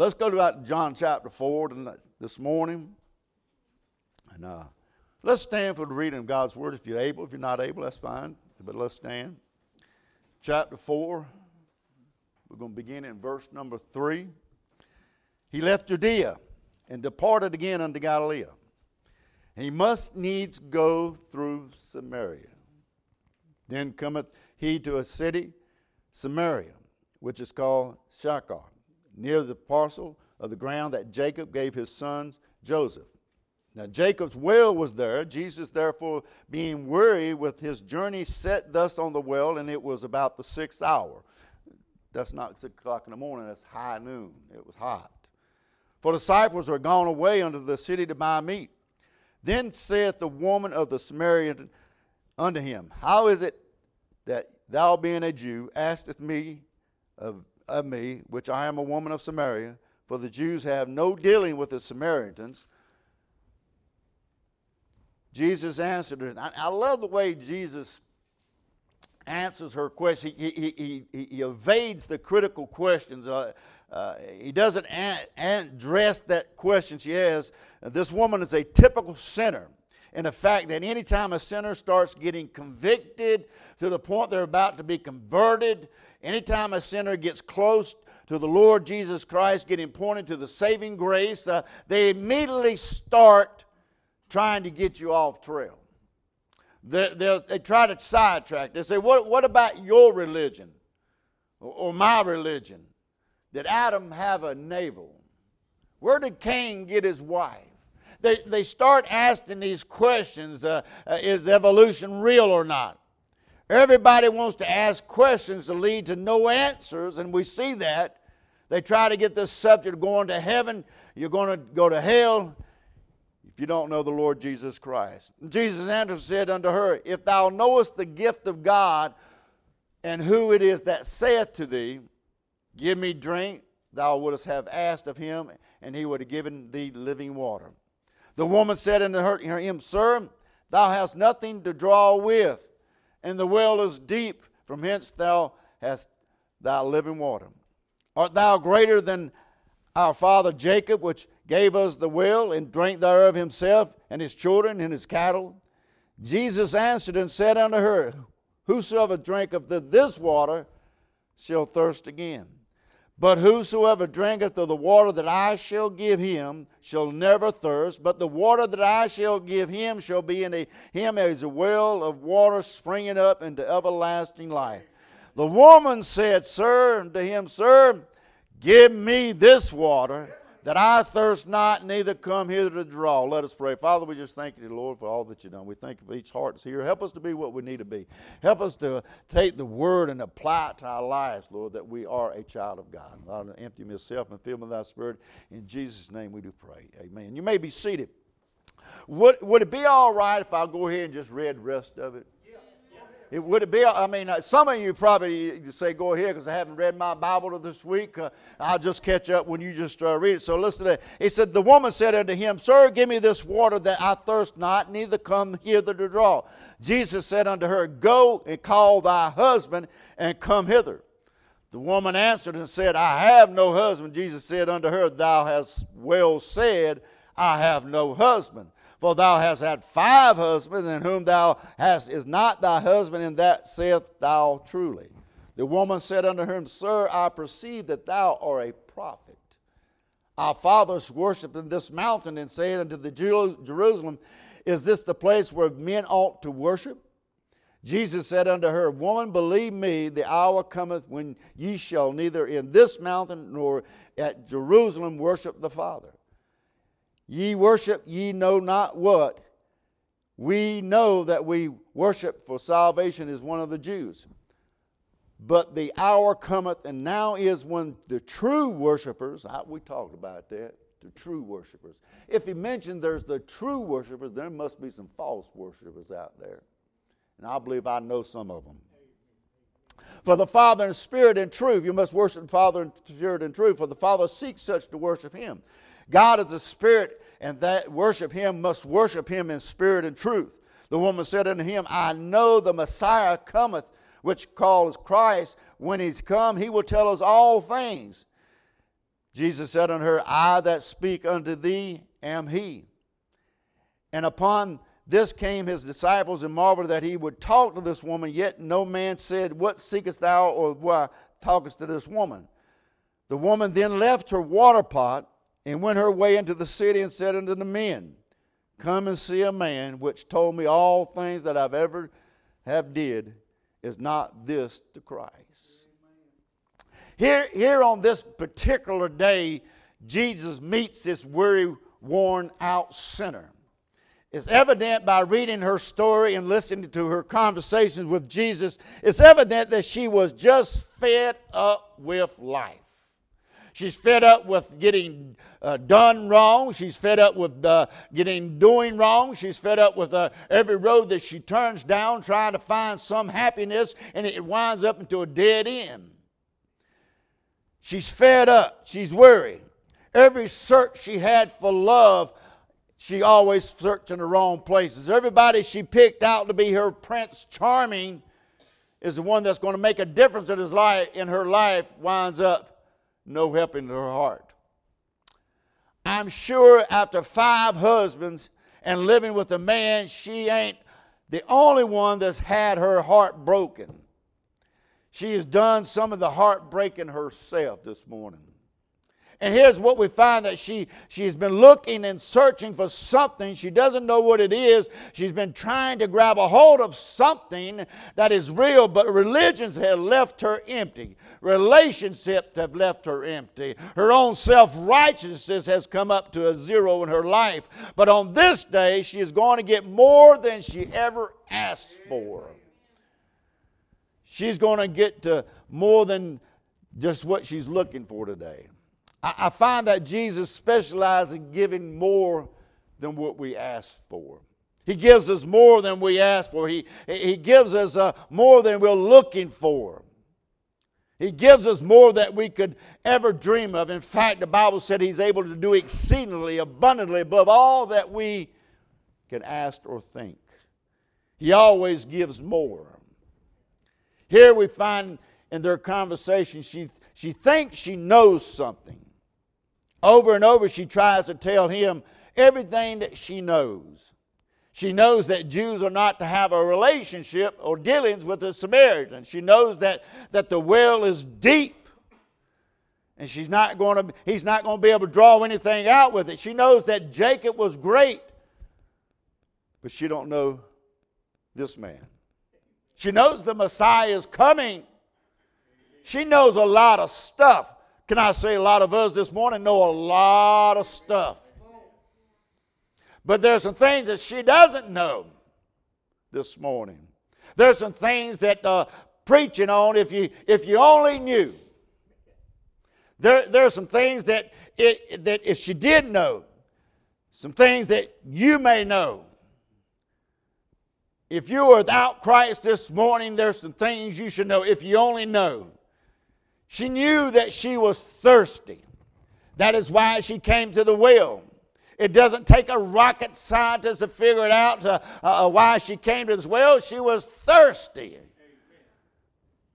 Let's go to John chapter 4 this morning. And uh, let's stand for the reading of God's word if you're able. If you're not able, that's fine. But let's stand. Chapter 4. We're going to begin in verse number 3. He left Judea and departed again unto Galilee. He must needs go through Samaria. Then cometh he to a city, Samaria, which is called Sychar, near the parcel of the ground that Jacob gave his sons Joseph. Now Jacob's well was there. Jesus, therefore, being weary with his journey, sat thus on the well, and it was about the sixth hour. That's not six o'clock in the morning, that's high noon. It was hot. For the disciples were gone away unto the city to buy meat. Then saith the woman of the Samaritan unto him, How is it that thou, being a Jew, askest me of, of me, which I am a woman of Samaria? For the Jews have no dealing with the Samaritans. Jesus answered her. I, I love the way Jesus answers her question. He, he, he, he evades the critical questions. Uh, uh, he doesn't address that question she has. This woman is a typical sinner in the fact that anytime a sinner starts getting convicted to the point they're about to be converted, anytime a sinner gets close to the Lord Jesus Christ, getting pointed to the saving grace, uh, they immediately start trying to get you off trail. They, they, try to sidetrack. They say, what, what about your religion or, or my religion? Did Adam have a navel? Where did Cain get his wife? They, they start asking these questions uh, uh, Is evolution real or not? Everybody wants to ask questions to lead to no answers, and we see that. They try to get this subject of going to heaven, you're going to go to hell if you don't know the Lord Jesus Christ. Jesus answered said unto her, If thou knowest the gift of God and who it is that saith to thee, Give me drink, thou wouldst have asked of him, and he would have given thee living water. The woman said unto her, him, Sir, thou hast nothing to draw with, and the well is deep, from hence thou hast thy living water. Art thou greater than our father Jacob, which gave us the well, and drank thereof himself, and his children, and his cattle? Jesus answered and said unto her, Whosoever drinketh of this water shall thirst again. But whosoever drinketh of the water that I shall give him shall never thirst, but the water that I shall give him shall be in a, him as a well of water springing up into everlasting life. The woman said, Sir, unto him, Sir, give me this water that I thirst not, neither come hither to draw. Let us pray. Father, we just thank you, Lord, for all that you've done. We thank you for each heart that's here. Help us to be what we need to be. Help us to take the word and apply it to our lives, Lord, that we are a child of God. Lord, empty myself and fill me with thy spirit. In Jesus' name we do pray. Amen. You may be seated. Would, would it be all right if I go ahead and just read the rest of it? It, would it be, I mean, uh, some of you probably say, go ahead because I haven't read my Bible this week. Uh, I'll just catch up when you just uh, read it. So listen to that. He said, The woman said unto him, Sir, give me this water that I thirst not, neither come hither to draw. Jesus said unto her, Go and call thy husband and come hither. The woman answered and said, I have no husband. Jesus said unto her, Thou hast well said, I have no husband. For thou hast had five husbands, and whom thou hast is not thy husband, and that saith thou truly. The woman said unto him, Sir, I perceive that thou art a prophet. Our fathers worshipped in this mountain, and said unto the Jerusalem, Is this the place where men ought to worship? Jesus said unto her, Woman, believe me, the hour cometh when ye shall neither in this mountain nor at Jerusalem worship the Father. Ye worship ye know not what. We know that we worship for salvation is one of the Jews. But the hour cometh, and now is when the true worshipers, we talked about that, the true worshipers. If he mentioned there's the true worshipers, there must be some false worshipers out there. And I believe I know some of them. For the Father in spirit and truth, you must worship the Father in spirit and truth, for the Father seeks such to worship him. God is a spirit, and that worship him must worship him in spirit and truth. The woman said unto him, I know the Messiah cometh, which calls Christ. When he's come, he will tell us all things. Jesus said unto her, I that speak unto thee am he. And upon this came his disciples and marveled that he would talk to this woman, yet no man said, What seekest thou, or why talkest to this woman? The woman then left her water pot and went her way into the city and said unto the men, Come and see a man which told me all things that I've ever have did. Is not this the Christ? Here, here on this particular day, Jesus meets this weary, worn out sinner. It's evident by reading her story and listening to her conversations with Jesus, it's evident that she was just fed up with life. She's fed up with getting uh, done wrong. She's fed up with uh, getting doing wrong. She's fed up with uh, every road that she turns down trying to find some happiness, and it winds up into a dead end. She's fed up. She's worried. Every search she had for love she always searched in the wrong places. Everybody she picked out to be her Prince Charming is the one that's going to make a difference in his life in her life winds up no help in her heart. I'm sure after five husbands and living with a man, she ain't the only one that's had her heart broken. She has done some of the heartbreaking herself this morning. And here's what we find that she, she's been looking and searching for something. She doesn't know what it is. She's been trying to grab a hold of something that is real, but religions have left her empty. Relationships have left her empty. Her own self righteousness has come up to a zero in her life. But on this day, she is going to get more than she ever asked for. She's going to get to more than just what she's looking for today. I, find that Jesus specializes in giving more than what we ask for. He gives us more than we ask for. He, he gives us uh, more than we're looking for. He gives us more that we could ever dream of. In fact, the Bible said He's able to do exceedingly abundantly above all that we can ask or think. He always gives more. Here we find in their conversation, she, she thinks she knows something. Over and over, she tries to tell him everything that she knows. She knows that Jews are not to have a relationship or dealings with the Samaritans. She knows that, that the well is deep. And she's not going to, he's not going to be able to draw anything out with it. She knows that Jacob was great, but she don't know this man. She knows the Messiah is coming. She knows a lot of stuff. Can I say a lot of us this morning know a lot of stuff? But there's some things that she doesn't know this morning. There's some things that uh, preaching on, if you if you only knew. There, there are some things that it, that if she did know, some things that you may know. If you are without Christ this morning, there's some things you should know if you only know. She knew that she was thirsty. That is why she came to the well. It doesn't take a rocket scientist to figure it out uh, uh, why she came to this well. She was thirsty.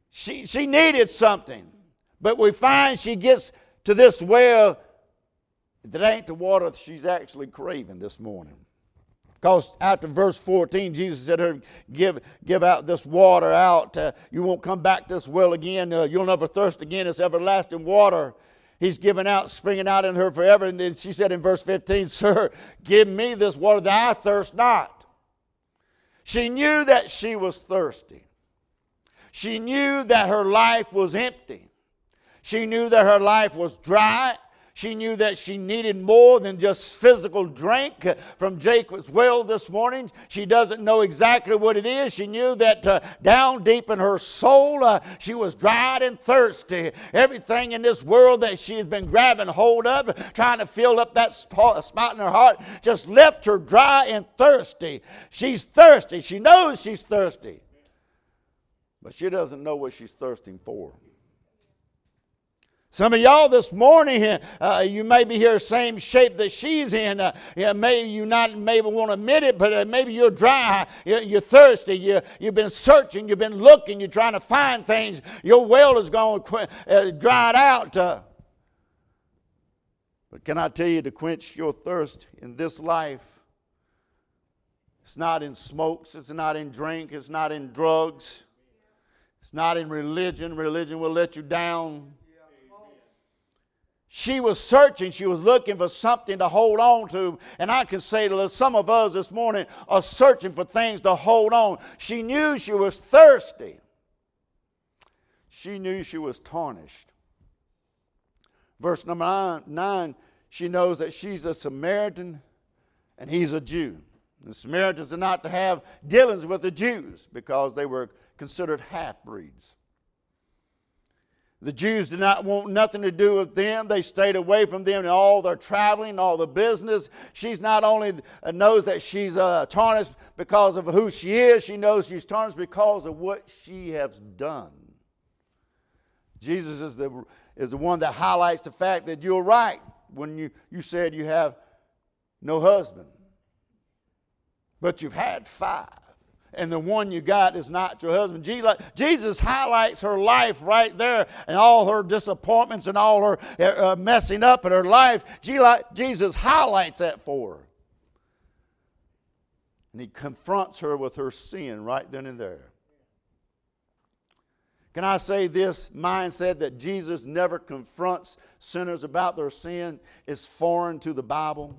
She, she needed something. But we find she gets to this well that ain't the water she's actually craving this morning. Because after verse 14, Jesus said her, give, give out this water out. Uh, you won't come back to this well again. Uh, you'll never thirst again. It's everlasting water. He's given out, springing out in her forever. And then she said in verse 15, Sir, give me this water that I thirst not. She knew that she was thirsty. She knew that her life was empty. She knew that her life was dry she knew that she needed more than just physical drink from Jacob's well this morning. She doesn't know exactly what it is. She knew that uh, down deep in her soul, uh, she was dried and thirsty. Everything in this world that she has been grabbing hold of, trying to fill up that spot in her heart, just left her dry and thirsty. She's thirsty. She knows she's thirsty. But she doesn't know what she's thirsting for. Some of y'all this morning, uh, you may be here same shape that she's in. Uh, yeah, maybe you not maybe won't admit it, but uh, maybe you're dry, you're, you're thirsty, you, you've been searching, you've been looking, you're trying to find things. Your well is gone uh, dried out. Uh. But can I tell you to quench your thirst in this life? It's not in smokes, it's not in drink, it's not in drugs, it's not in religion. Religion will let you down. She was searching, she was looking for something to hold on to. And I can say to some of us this morning are searching for things to hold on. She knew she was thirsty, she knew she was tarnished. Verse number nine, nine she knows that she's a Samaritan and he's a Jew. The Samaritans are not to have dealings with the Jews because they were considered half breeds. The Jews did not want nothing to do with them. They stayed away from them in all their traveling, all the business. She's not only uh, knows that she's uh, tarnished because of who she is, she knows she's tarnished because of what she has done. Jesus is the, is the one that highlights the fact that you're right when you, you said you have no husband, but you've had five and the one you got is not your husband. Jesus highlights her life right there and all her disappointments and all her uh, messing up in her life. Jesus highlights that for her. And he confronts her with her sin right then and there. Can I say this mindset that Jesus never confronts sinners about their sin is foreign to the Bible?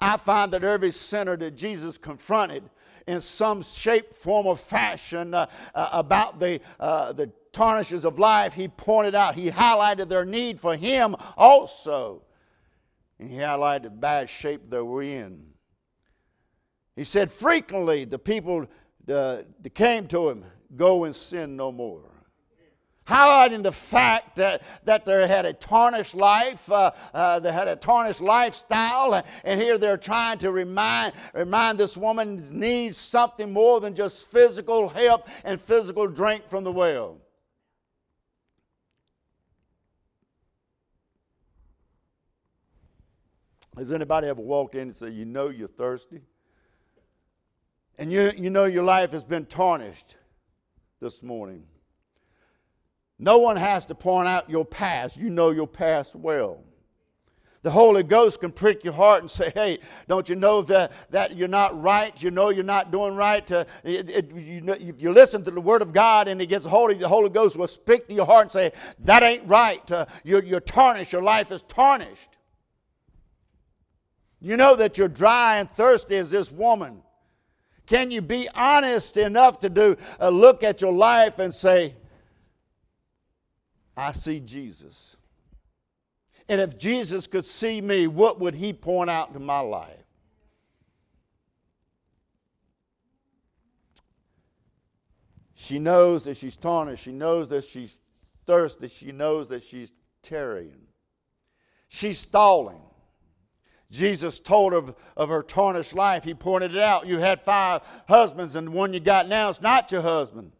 I find that every sinner that Jesus confronted in some shape, form, or fashion uh, uh, about the, uh, the tarnishes of life, he pointed out, he highlighted their need for him also. And he highlighted the bad shape they were in. He said, frequently the people uh, came to him, go and sin no more highlighting the fact that, that they had a tarnished life, uh, uh, they had a tarnished lifestyle, and here they're trying to remind, remind this woman needs something more than just physical help and physical drink from the well. Has anybody ever walked in and said, You know you're thirsty? And you, you know your life has been tarnished this morning. No one has to point out your past. You know your past well. The Holy Ghost can prick your heart and say, hey, don't you know that, that you're not right? You know you're not doing right. Uh, it, it, you know, if you listen to the Word of God and it gets hold of you, the Holy Ghost will speak to your heart and say, that ain't right. Uh, you're, you're tarnished. Your life is tarnished. You know that you're dry and thirsty as this woman. Can you be honest enough to do a look at your life and say, I see Jesus. And if Jesus could see me, what would he point out to my life? She knows that she's tarnished. She knows that she's thirsty. She knows that she's tarrying. She's stalling. Jesus told her of her tarnished life. He pointed it out. You had five husbands, and the one you got now is not your husband.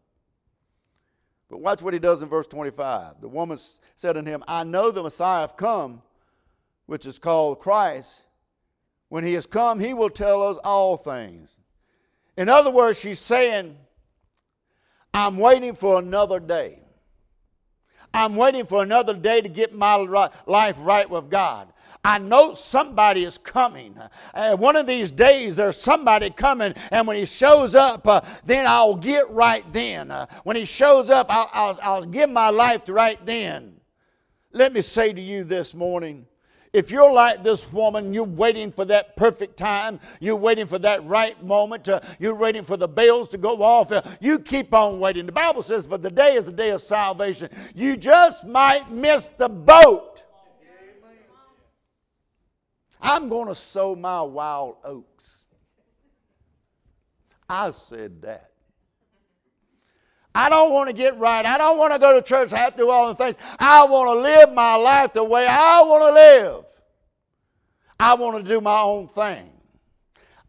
But watch what he does in verse 25. The woman said unto him, I know the Messiah have come, which is called Christ. When he has come, he will tell us all things. In other words, she's saying, I'm waiting for another day. I'm waiting for another day to get my life right with God. I know somebody is coming. Uh, one of these days, there's somebody coming, and when he shows up, uh, then I'll get right then. Uh, when he shows up, I'll, I'll, I'll give my life right then. Let me say to you this morning if you're like this woman, you're waiting for that perfect time, you're waiting for that right moment, uh, you're waiting for the bells to go off, uh, you keep on waiting. The Bible says, For the day is the day of salvation. You just might miss the boat. I'm going to sow my wild oats. I said that. I don't want to get right. I don't want to go to church. I have to do all the things. I want to live my life the way I want to live. I want to do my own thing.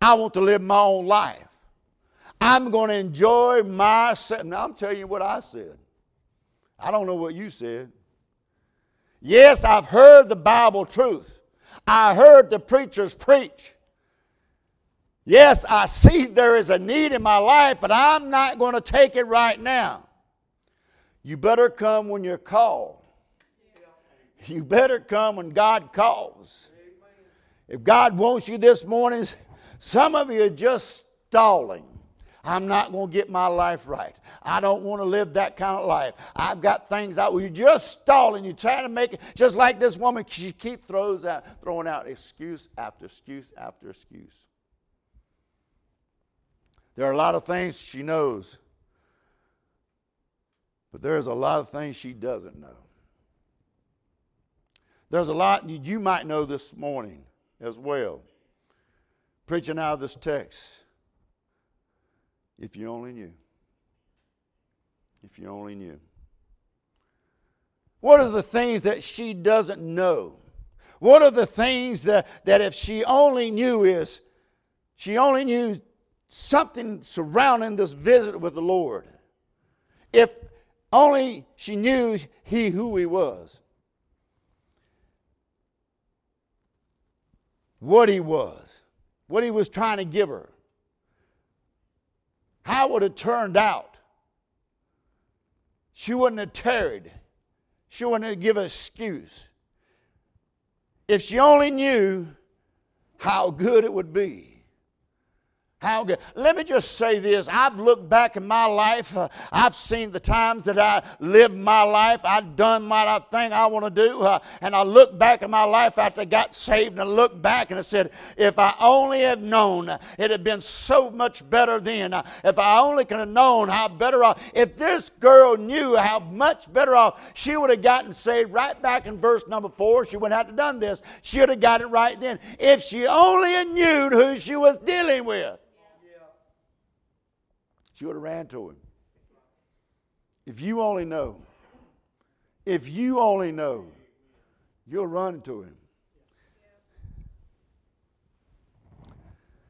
I want to live my own life. I'm going to enjoy myself. Now, I'm telling you what I said. I don't know what you said. Yes, I've heard the Bible truth. I heard the preachers preach. Yes, I see there is a need in my life, but I'm not going to take it right now. You better come when you're called. You better come when God calls. If God wants you this morning, some of you are just stalling. I'm not going to get my life right. I don't want to live that kind of life. I've got things out. You're just stalling. You're trying to make it just like this woman. She keep throws out, throwing out excuse after excuse after excuse. There are a lot of things she knows, but there's a lot of things she doesn't know. There's a lot you might know this morning as well. Preaching out of this text. If you only knew. If you only knew. What are the things that she doesn't know? What are the things that, that if she only knew is she only knew something surrounding this visit with the Lord? If only she knew he who he was. What he was. What he was trying to give her. How would it turned out? She wouldn't have tarried. She wouldn't have given an excuse. If she only knew how good it would be. How good. Let me just say this. I've looked back in my life. Uh, I've seen the times that I lived my life. I've done my thing I want to do. Uh, and I look back in my life after I got saved and I look back and I said, if I only had known, it had been so much better then. Uh, if I only could have known how better off. If this girl knew how much better off she would have gotten saved right back in verse number four, she wouldn't have to done this. She would have got it right then. If she only had knew who she was dealing with. She would have ran to him. If you only know, if you only know, you'll run to him.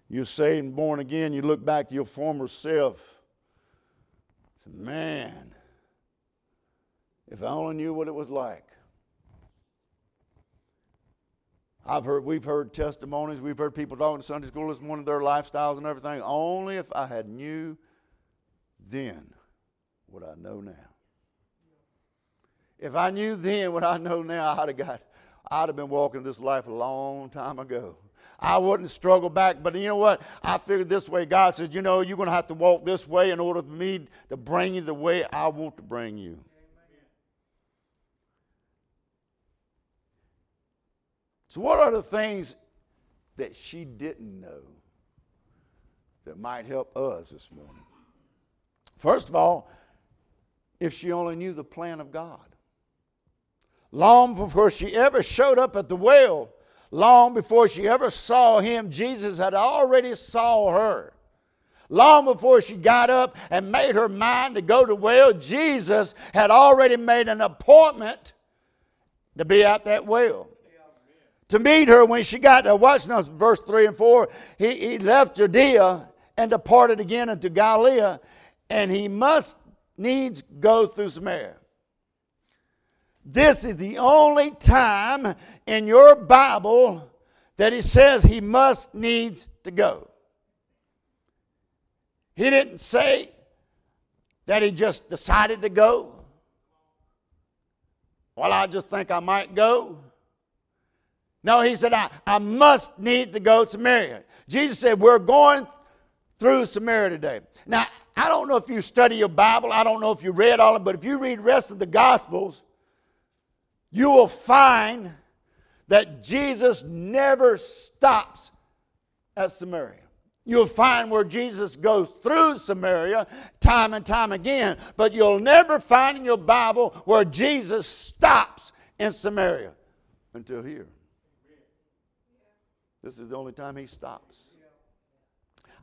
You're saved and born again, you look back to your former self. Say, Man, if I only knew what it was like. I've heard, we've heard testimonies, we've heard people talking to Sunday school this morning, their lifestyles and everything. Only if I had knew then what I know now. If I knew then what I know now, I'd have got, I'd have been walking this life a long time ago. I wouldn't struggle back. But you know what? I figured this way. God says, you know, you're going to have to walk this way in order for me to bring you the way I want to bring you. So, what are the things that she didn't know that might help us this morning? First of all, if she only knew the plan of God. Long before she ever showed up at the well, long before she ever saw him, Jesus had already saw her. Long before she got up and made her mind to go to well, Jesus had already made an appointment to be at that well. To meet her when she got there. Watch now, verse 3 and 4. He, he left Judea and departed again into Galilee and he must needs go through Samaria. This is the only time in your Bible that he says he must needs to go. He didn't say that he just decided to go. Well, I just think I might go. No, he said, I, I must need to go to Samaria. Jesus said, We're going through Samaria today. Now, I don't know if you study your Bible, I don't know if you read all of it, but if you read the rest of the Gospels, you will find that Jesus never stops at Samaria. You'll find where Jesus goes through Samaria time and time again, but you'll never find in your Bible where Jesus stops in Samaria until here. This is the only time he stops.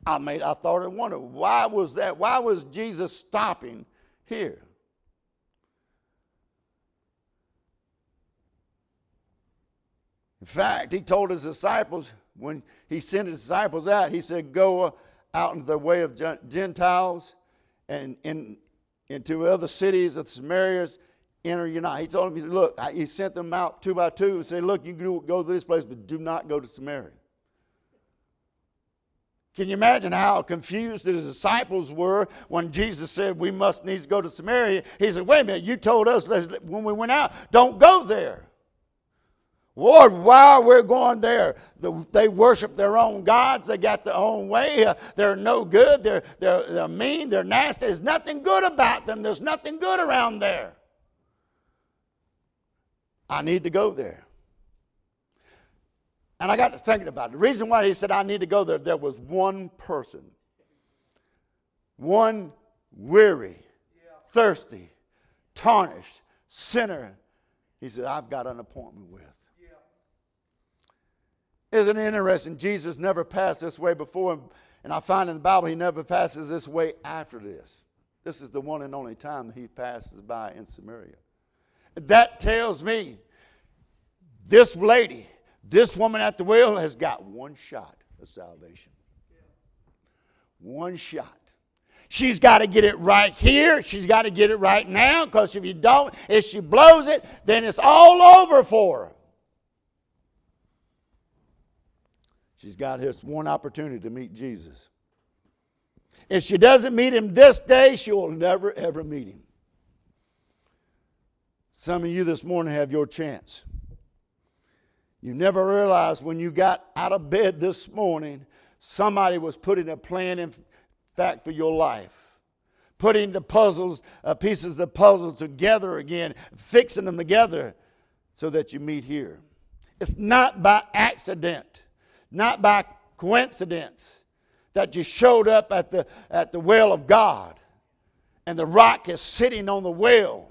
I made I thought and wondered why was that? Why was Jesus stopping here? In fact, he told his disciples when he sent his disciples out, he said, Go out into the way of Gentiles and in, into other cities of Samarias, enter you not. He told them, Look, he sent them out two by two and said, Look, you can go to this place, but do not go to Samaria. Can you imagine how confused the disciples were when Jesus said, We must needs go to Samaria? He said, Wait a minute, you told us when we went out, don't go there. Lord, why are we're going there? The, they worship their own gods. They got their own way. They're no good. They're, they're, they're mean. They're nasty. There's nothing good about them. There's nothing good around there. I need to go there. And I got to thinking about it. The reason why he said I need to go there, there was one person, one weary, thirsty, tarnished sinner. He said, I've got an appointment with. Isn't it interesting? Jesus never passed this way before, and I find in the Bible he never passes this way after this. This is the one and only time that he passes by in Samaria. That tells me this lady, this woman at the well, has got one shot of salvation. One shot. She's got to get it right here. She's got to get it right now because if you don't, if she blows it, then it's all over for her. She's got this one opportunity to meet Jesus. If she doesn't meet him this day, she will never, ever meet him. Some of you this morning have your chance. You never realized when you got out of bed this morning, somebody was putting a plan in fact for your life. Putting the puzzles, uh, pieces of the puzzle together again, fixing them together so that you meet here. It's not by accident not by coincidence that you showed up at the, at the well of God and the rock is sitting on the well.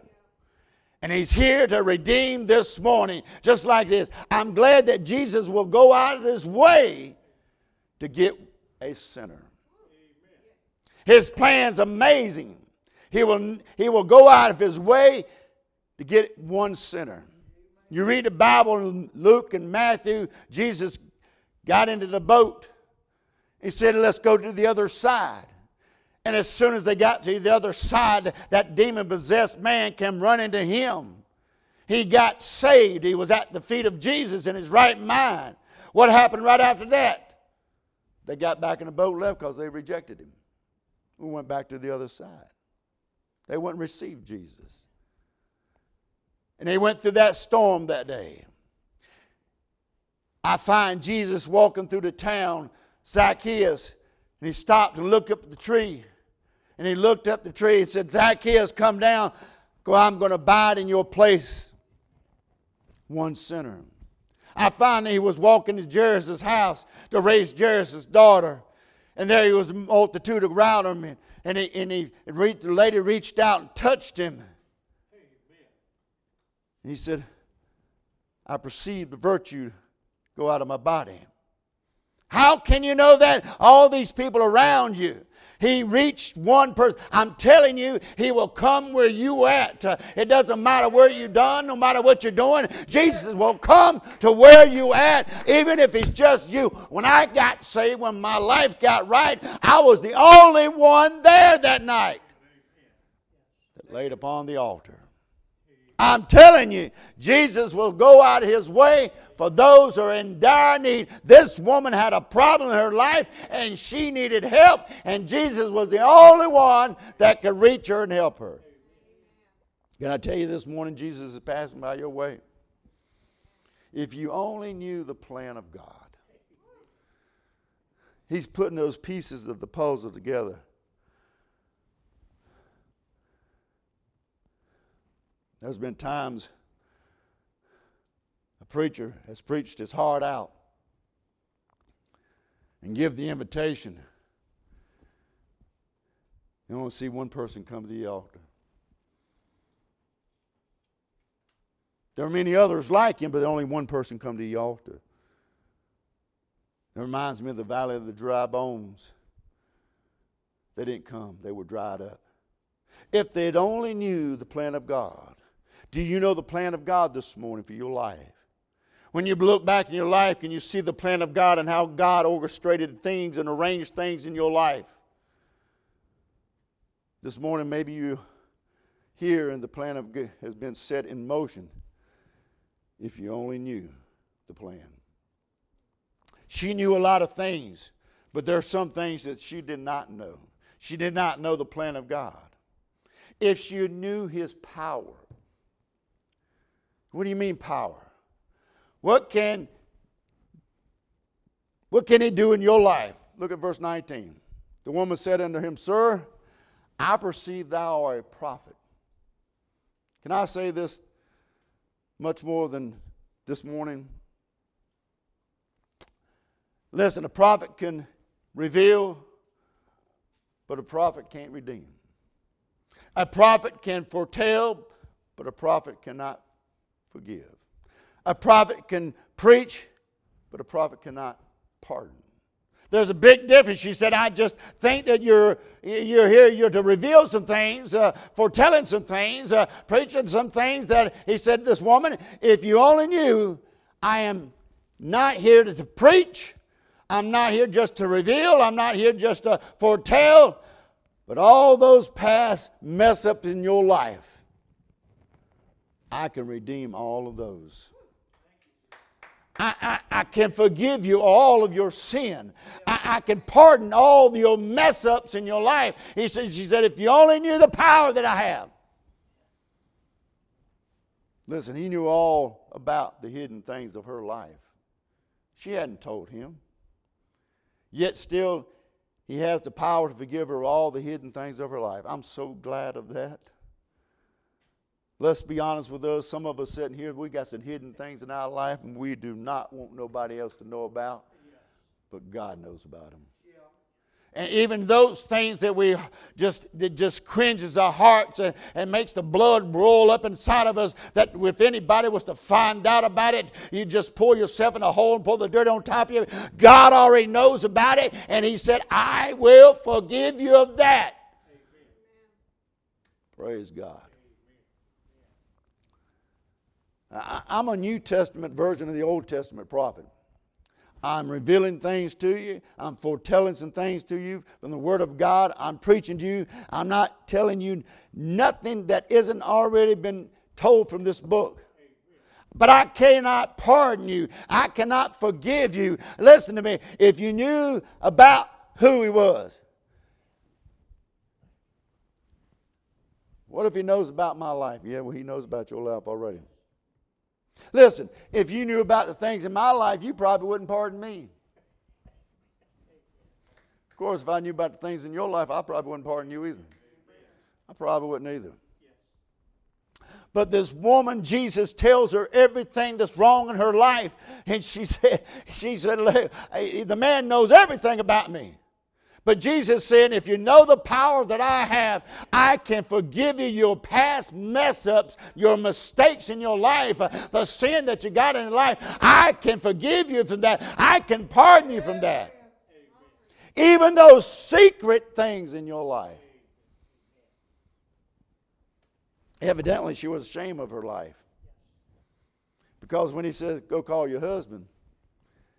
And he's here to redeem this morning, just like this. I'm glad that Jesus will go out of his way to get a sinner. His plan's amazing. He will, he will go out of his way to get one sinner. You read the Bible in Luke and Matthew, Jesus got into the boat. He said, Let's go to the other side. And as soon as they got to the other side, that demon possessed man came running to him. He got saved. He was at the feet of Jesus in his right mind. What happened right after that? They got back in the boat left because they rejected him. We went back to the other side. They wouldn't receive Jesus. And they went through that storm that day. I find Jesus walking through the town, Zacchaeus, and he stopped and looked up at the tree. And he looked up the tree and said, Zacchaeus, come down. Go, I'm going to abide in your place. One sinner. I find that he was walking to Jairus' house to raise Jairus' daughter. And there he was a multitude around him. And, he, and, he, and the lady reached out and touched him. And he said, I perceive the virtue go out of my body. How can you know that? All these people around you. He reached one person. I'm telling you, he will come where you at. It doesn't matter where you done, no matter what you're doing. Jesus will come to where you at, even if it's just you. When I got saved, when my life got right, I was the only one there that night that laid upon the altar. I'm telling you, Jesus will go out his way for those who are in dire need. This woman had a problem in her life and she needed help, and Jesus was the only one that could reach her and help her. Can I tell you this morning, Jesus is passing by your way? If you only knew the plan of God, He's putting those pieces of the puzzle together. There's been times preacher has preached his heart out and give the invitation. You only see one person come to the altar. There are many others like him, but only one person come to the altar. It reminds me of the valley of the dry bones. They didn't come, they were dried up. If they'd only knew the plan of God, do you know the plan of God this morning for your life? When you look back in your life, can you see the plan of God and how God orchestrated things and arranged things in your life? This morning, maybe you hear and the plan of God has been set in motion if you only knew the plan. She knew a lot of things, but there are some things that she did not know. She did not know the plan of God. If she knew his power, what do you mean power? What can what can he do in your life? Look at verse 19. The woman said unto him, Sir, I perceive thou art a prophet. Can I say this much more than this morning? Listen, a prophet can reveal, but a prophet can't redeem. A prophet can foretell, but a prophet cannot forgive. A prophet can preach, but a prophet cannot pardon. There's a big difference. She said, I just think that you're, you're here you're to reveal some things, uh, foretelling some things, uh, preaching some things that he said, to This woman, if you only knew, I am not here to, to preach. I'm not here just to reveal. I'm not here just to foretell. But all those past mess ups in your life, I can redeem all of those. I, I, I, can forgive you all of your sin. I, I can pardon all your mess ups in your life. He said, she said, if you only knew the power that I have. Listen, he knew all about the hidden things of her life. She hadn't told him. Yet still, he has the power to forgive her all the hidden things of her life. I'm so glad of that. Let's be honest with us. Some of us sitting here, we got some hidden things in our life and we do not want nobody else to know about, but God knows about them. And even those things that we just that just cringes our hearts and, and makes the blood roll up inside of us, that if anybody was to find out about it, you just pull yourself in a hole and pull the dirt on top of you. God already knows about it, and He said, I will forgive you of that. Amen. Praise God. I'm a New Testament version of the Old Testament prophet. I'm revealing things to you. I'm foretelling some things to you from the Word of God. I'm preaching to you. I'm not telling you nothing that isn't already been told from this book. But I cannot pardon you. I cannot forgive you. Listen to me. If you knew about who He was, what if He knows about my life? Yeah, well, He knows about your life already. Listen, if you knew about the things in my life, you probably wouldn't pardon me. Of course, if I knew about the things in your life, I probably wouldn't pardon you either. I probably wouldn't either. But this woman, Jesus tells her everything that's wrong in her life. And she said, she said, eh, the man knows everything about me. But Jesus said, if you know the power that I have, I can forgive you your past mess ups, your mistakes in your life, uh, the sin that you got in your life. I can forgive you from that. I can pardon you from that. Even those secret things in your life. Evidently, she was ashamed of her life. Because when he said, Go call your husband,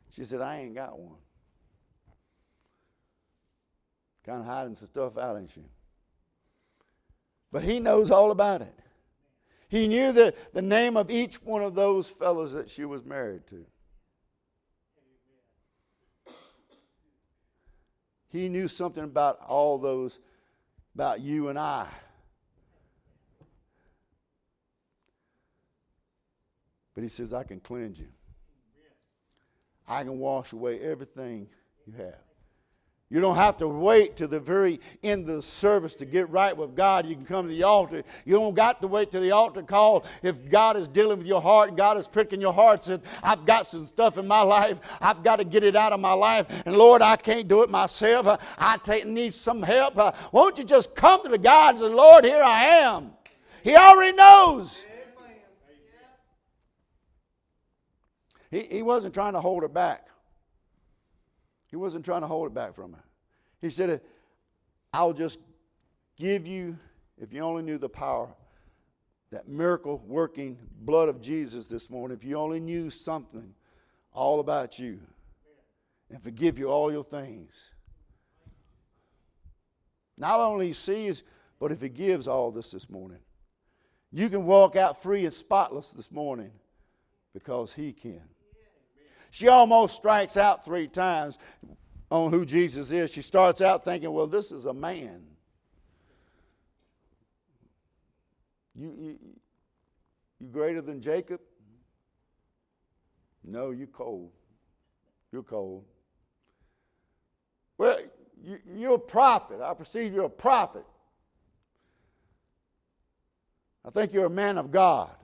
she said, I ain't got one. Kind of hiding some stuff out, ain't she? But he knows all about it. He knew the, the name of each one of those fellows that she was married to. He knew something about all those, about you and I. But he says, I can cleanse you. I can wash away everything you have. You don't have to wait to the very end of the service to get right with God. You can come to the altar. You don't got to wait to the altar call if God is dealing with your heart and God is pricking your heart. Said, I've got some stuff in my life. I've got to get it out of my life. And Lord, I can't do it myself. I, take, need some help. Uh, won't you just come to the God and say, Lord, here I am. He already knows. He, he wasn't trying to hold her back. He wasn't trying to hold it back from her. He said, I'll just give you, if you only knew the power, that miracle working blood of Jesus this morning, if you only knew something all about you and forgive you all your things. Not only sees, but if he gives all this this morning. You can walk out free and spotless this morning because he can. She almost strikes out three times on who Jesus is. She starts out thinking, well, this is a man. You, you, you greater than Jacob? No, you cold. You're cold. Well, you, you're a prophet. I perceive you're a prophet. I think you're a man of God.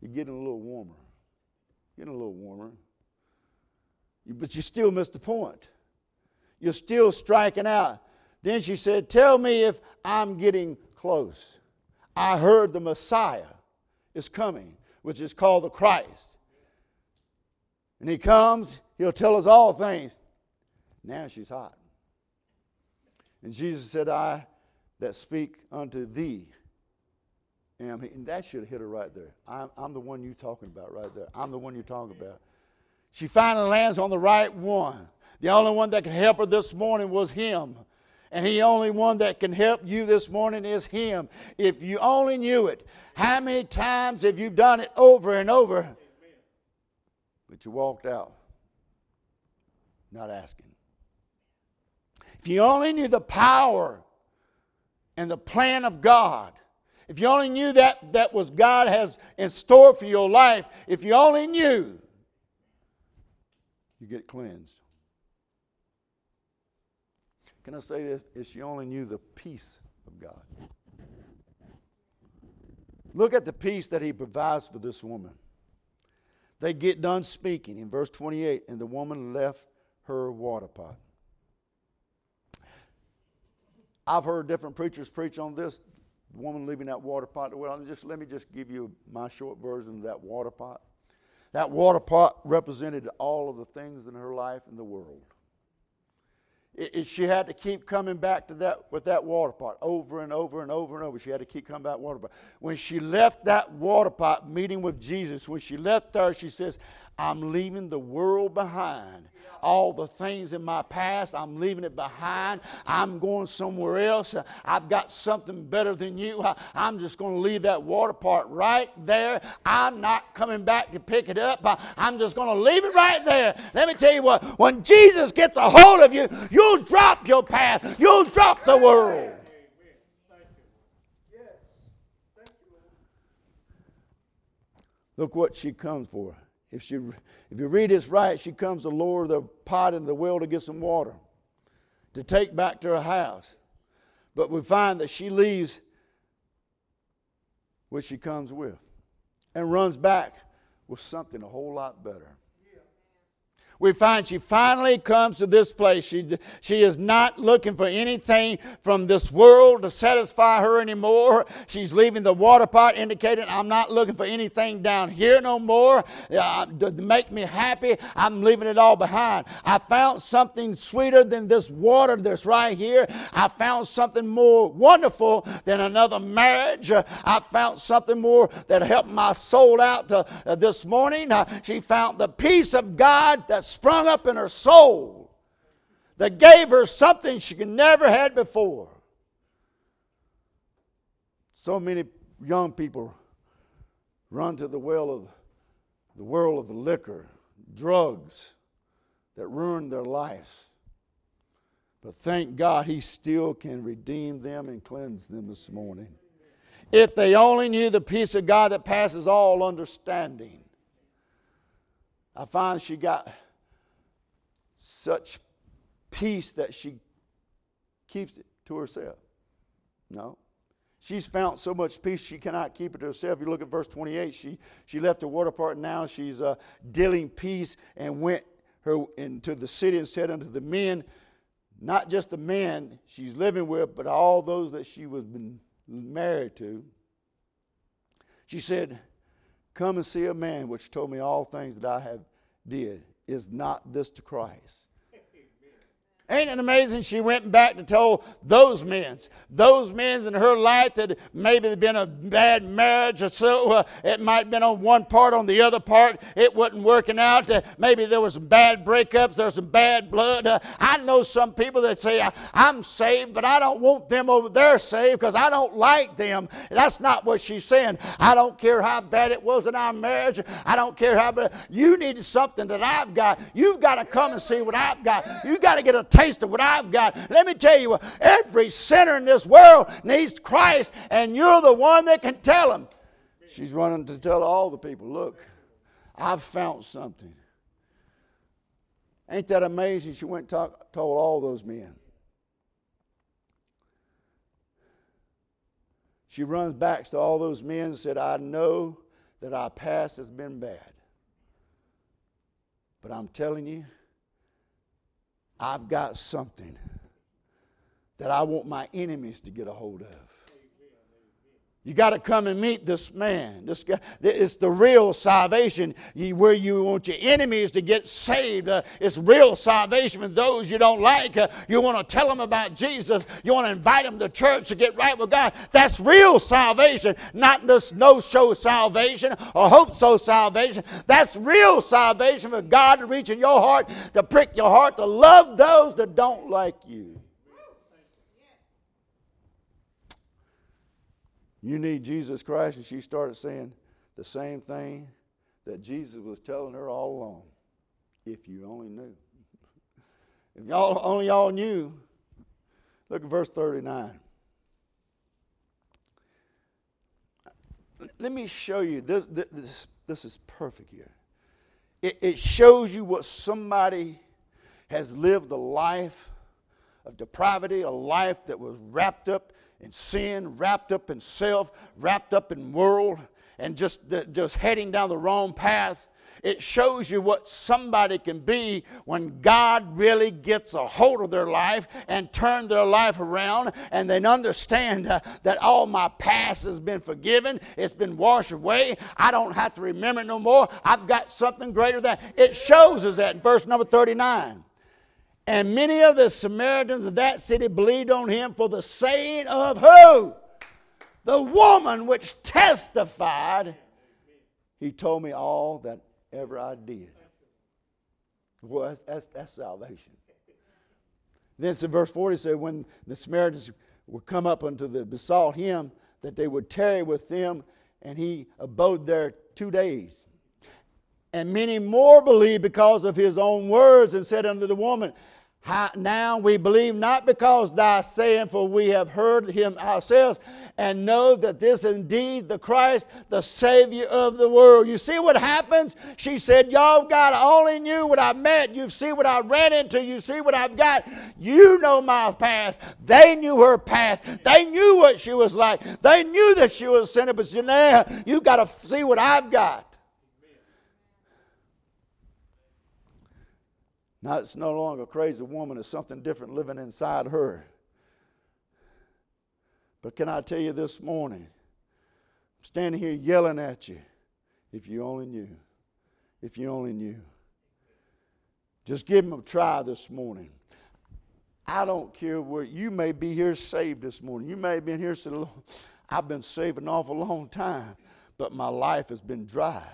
You're getting a little warmer. Getting a little warmer. But you still missed the point. You're still striking out. Then she said, Tell me if I'm getting close. I heard the Messiah is coming, which is called the Christ. And he comes, he'll tell us all things. Now she's hot. And Jesus said, I that speak unto thee am he. And that should have hit her right there. I'm, I'm the one you're talking about right there. I'm the one you're talking about. She finally lands on the right one. The only one that could help her this morning was him. And the only one that can help you this morning is Him. If you only knew it, how many times have you done it over and over? But you walked out not asking. If you only knew the power and the plan of God, if you only knew that that was God has in store for your life, if you only knew, you get cleansed. Can I say this? If she only knew the peace of God. Look at the peace that he provides for this woman. They get done speaking in verse 28, and the woman left her water pot. I've heard different preachers preach on this. Woman leaving that water pot. Well, just let me just give you my short version of that water pot. That water pot represented all of the things in her life in the world it, she had to keep coming back to that with that water pot over and over and over and over. She had to keep coming back water pot. When she left that water pot meeting with Jesus, when she left there, she says, I'm leaving the world behind. All the things in my past, I'm leaving it behind. I'm going somewhere else. I've got something better than you. I'm just going to leave that water pot right there. I'm not coming back to pick it up. I'm just going to leave it right there. Let me tell you what, when Jesus gets a hold of you, you, you'll drop your path, you'll drop the world. Look what she comes for. If, she, if you read this right, she comes to lower the pot into the well to get some water to take back to her house. But we find that she leaves what she comes with and runs back with something a whole lot better we find she finally comes to this place. She, she is not looking for anything from this world to satisfy her anymore. She's leaving the water pot, indicating, I'm not looking for anything down here no more uh, to make me happy. I'm leaving it all behind. I found something sweeter than this water that's right here. I found something more wonderful than another marriage. Uh, I found something more that helped my soul out to, uh, this morning. Uh, she found the peace of God that's sprung up in her soul that gave her something she could never had before. So many young people run to the well of the world of liquor, drugs that ruin their lives. But thank God he still can redeem them and cleanse them this morning. If they only knew the peace of God that passes all understanding. I find she got such peace that she keeps it to herself. No. She's found so much peace she cannot keep it to herself. You look at verse 28. She, she left the water part. Now she's uh, dealing peace and went her into the city and said unto the men, not just the men she's living with, but all those that she was been married to. She said, Come and see a man which told me all things that I have did. Is not this to Christ? Ain't it amazing? She went back to tell those men, those men in her life that maybe had been a bad marriage or so. Uh, it might have been on one part, on the other part, it wasn't working out. Uh, maybe there was some bad breakups, there's some bad blood. Uh, I know some people that say, I'm saved, but I don't want them over there saved because I don't like them. That's not what she's saying. I don't care how bad it was in our marriage. I don't care how bad. You need something that I've got. You've got to come and see what I've got. You've got to get a taste of what I've got. Let me tell you, every sinner in this world needs Christ, and you're the one that can tell them. She's running to tell all the people, look, I've found something. Ain't that amazing? She went and talk, told all those men. She runs back to all those men and said, I know that our past has been bad. But I'm telling you, I've got something that I want my enemies to get a hold of. You got to come and meet this man. This guy, it's the real salvation where you want your enemies to get saved. Uh, it's real salvation for those you don't like. Uh, you want to tell them about Jesus. You want to invite them to church to get right with God. That's real salvation, not this no show salvation or hope so salvation. That's real salvation for God to reach in your heart, to prick your heart, to love those that don't like you. You need Jesus Christ. And she started saying the same thing that Jesus was telling her all along. If you only knew. if y'all only y'all knew. Look at verse 39. Let me show you this. This, this is perfect here. It, it shows you what somebody has lived a life of depravity, a life that was wrapped up in sin, wrapped up in self, wrapped up in world, and just, just heading down the wrong path. It shows you what somebody can be when God really gets a hold of their life and turn their life around and then understand uh, that all my past has been forgiven, it's been washed away. I don't have to remember no more. I've got something greater than it shows us that in verse number 39. And many of the Samaritans of that city believed on him for the saying of who? The woman which testified, he told me all that ever I did. Well, that's, that's, that's salvation. Then in verse 40 said, When the Samaritans would come up unto the besought him that they would tarry with them, and he abode there two days. And many more believed because of his own words, and said unto the woman, now we believe not because thy saying, for we have heard him ourselves, and know that this is indeed the Christ, the Savior of the world. You see what happens? She said, Y'all, God, I only knew what I met. You see what I ran into. You see what I've got. You know my past. They knew her past. They knew what she was like. They knew that she was a sinner, but now you've got to see what I've got. Now it's no longer a crazy woman, it's something different living inside her. But can I tell you this morning? I'm standing here yelling at you. If you only knew. If you only knew. Just give them a try this morning. I don't care where you may be here saved this morning. You may have been here so I've been saved an awful long time, but my life has been dry.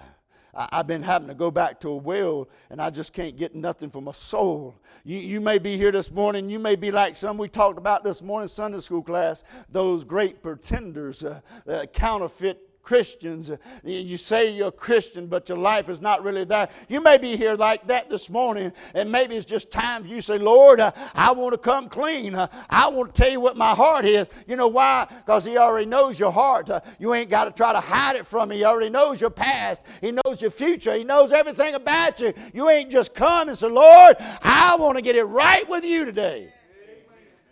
I've been having to go back to a well and I just can't get nothing from my soul. You, you may be here this morning. You may be like some we talked about this morning Sunday school class, those great pretenders, uh, uh, counterfeit Christians. You say you're a Christian, but your life is not really there. You may be here like that this morning, and maybe it's just time for you to say, Lord, uh, I want to come clean. Uh, I want to tell you what my heart is. You know why? Because He already knows your heart. Uh, you ain't got to try to hide it from Him. He already knows your past, He knows your future, He knows everything about you. You ain't just come and say, Lord, I want to get it right with you today.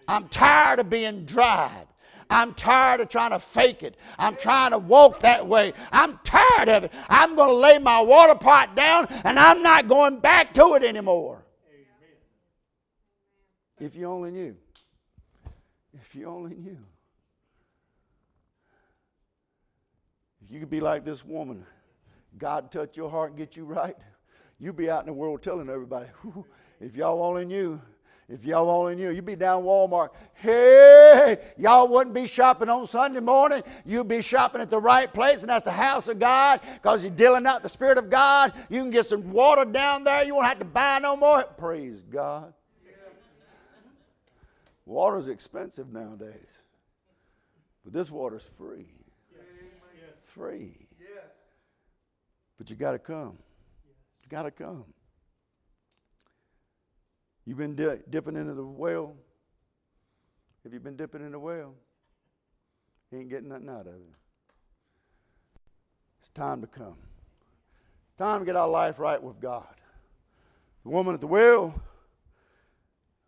I'm tired of being dried. I'm tired of trying to fake it. I'm trying to walk that way. I'm tired of it. I'm going to lay my water pot down and I'm not going back to it anymore. If you only knew. If you only knew. If you could be like this woman, God touch your heart and get you right, you'd be out in the world telling everybody, if y'all only knew. If y'all only knew, you'd be down Walmart. Hey, y'all wouldn't be shopping on Sunday morning. You'd be shopping at the right place, and that's the house of God because you're dealing out the Spirit of God. You can get some water down there. You won't have to buy no more. Praise God. Water's expensive nowadays, but this water's free. Free. But you got to come. You got to come. You've been di- dipping into the well. Have you've been dipping in the well? You ain't getting nothing out of it. It's time to come. Time to get our life right with God. The woman at the well,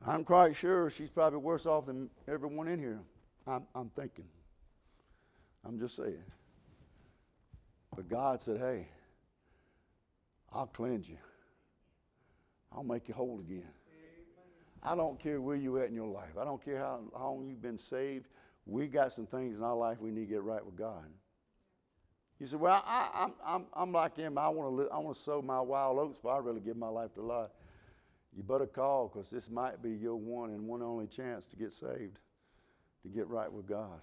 I'm quite sure she's probably worse off than everyone in here. I'm, I'm thinking. I'm just saying. But God said, hey, I'll cleanse you. I'll make you whole again. I don't care where you're at in your life. I don't care how long you've been saved. We got some things in our life we need to get right with God. You say, well, I, am like him. I want to I want to sow my wild oats before I really give my life to God. You better call because this might be your one and one only chance to get saved, to get right with God.